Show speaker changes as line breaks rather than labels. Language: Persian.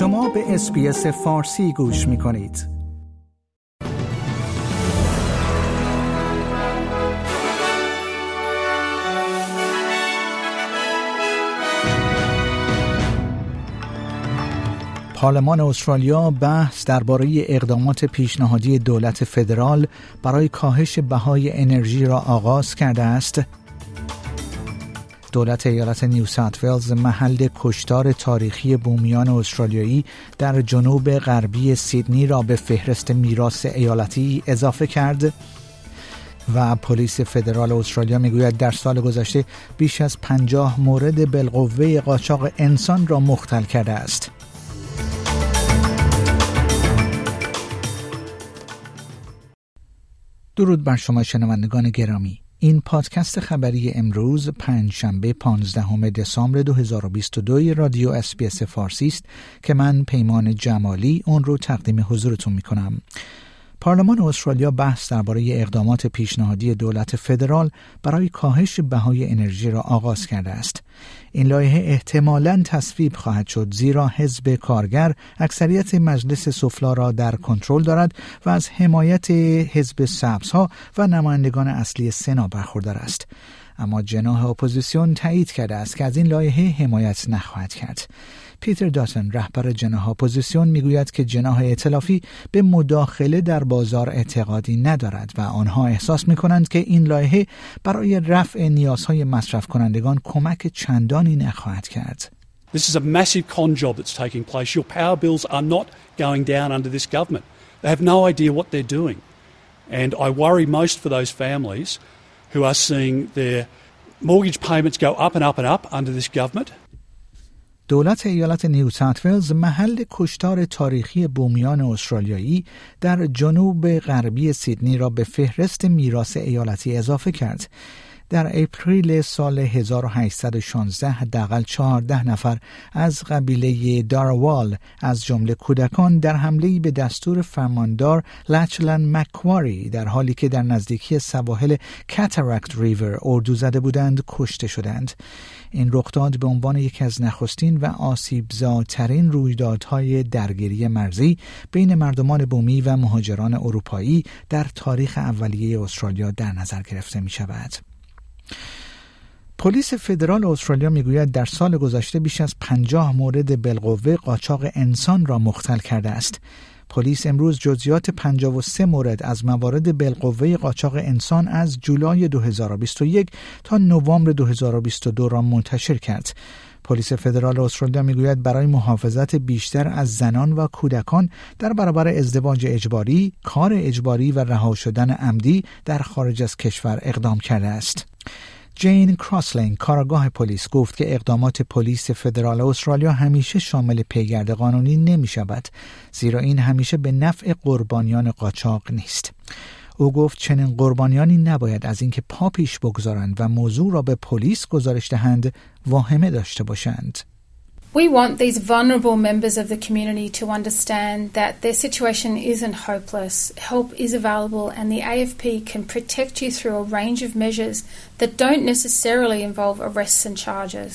شما به اسپیس فارسی گوش می کنید. پارلمان استرالیا بحث درباره اقدامات پیشنهادی دولت فدرال برای کاهش بهای انرژی را آغاز کرده است دولت ایالت نیو ساوت ولز محل کشتار تاریخی بومیان استرالیایی در جنوب غربی سیدنی را به فهرست میراث ایالتی اضافه کرد و پلیس فدرال استرالیا می‌گوید در سال گذشته بیش از پنجاه مورد بالقوه قاچاق انسان را مختل کرده است. درود بر شما شنوندگان گرامی این پادکست خبری امروز پنج شنبه 15 دسامبر 2022 رادیو SBS فارسی است که من پیمان جمالی اون رو تقدیم حضورتون می کنم. پارلمان استرالیا بحث درباره اقدامات پیشنهادی دولت فدرال برای کاهش بهای انرژی را آغاز کرده است. این لایحه احتمالاً تصویب خواهد شد زیرا حزب کارگر اکثریت مجلس سفلا را در کنترل دارد و از حمایت حزب سبزها و نمایندگان اصلی سنا برخوردار است. اما جناح اپوزیسیون تایید کرده است که از این لایحه حمایت نخواهد کرد. پیتر داتن رهبر جناح اپوزیسیون می‌گوید که جناح ائتلافی به مداخله در بازار اعتقادی ندارد و آنها احساس می کنند که این لایحه برای رفع نیازهای مصرف کنندگان کمک چندانی نخواهد کرد.
This is a massive con job that's taking place. Your power bills are not going down under this government. They have no idea what they're doing. And I worry most for those families who are seeing their mortgage payments go up and up and up under this government.
دولت ایالت نیو ساوت محل کشتار تاریخی بومیان استرالیایی در جنوب غربی سیدنی را به فهرست میراث ایالتی اضافه کرد. در اپریل سال 1816 حداقل 14 نفر از قبیله داروال از جمله کودکان در حمله به دستور فرماندار لچلن مکواری در حالی که در نزدیکی سواحل کاتاراکت ریور اردو زده بودند کشته شدند. این رخداد به عنوان یکی از نخستین و آسیبزاترین رویدادهای درگیری مرزی بین مردمان بومی و مهاجران اروپایی در تاریخ اولیه استرالیا در نظر گرفته می شود. پلیس فدرال استرالیا می‌گوید در سال گذشته بیش از پنجاه مورد بالقوه قاچاق انسان را مختل کرده است. پلیس امروز جزئیات 53 مورد از موارد بالقوه قاچاق انسان از جولای 2021 تا نوامبر 2022 را منتشر کرد. پلیس فدرال استرالیا می‌گوید برای محافظت بیشتر از زنان و کودکان در برابر ازدواج اجباری، کار اجباری و رها شدن عمدی در خارج از کشور اقدام کرده است. جین کراسلین کارگاه پلیس گفت که اقدامات پلیس فدرال استرالیا همیشه شامل پیگرد قانونی نمی شود زیرا این همیشه به نفع قربانیان قاچاق نیست او گفت چنین قربانیانی نباید از اینکه پا پیش بگذارند و موضوع را به پلیس گزارش دهند واهمه داشته باشند
We want these vulnerable members of the community to understand that their situation isn't hopeless. Help is available, and the AFP can protect you through a range of measures that don't necessarily involve arrests and charges.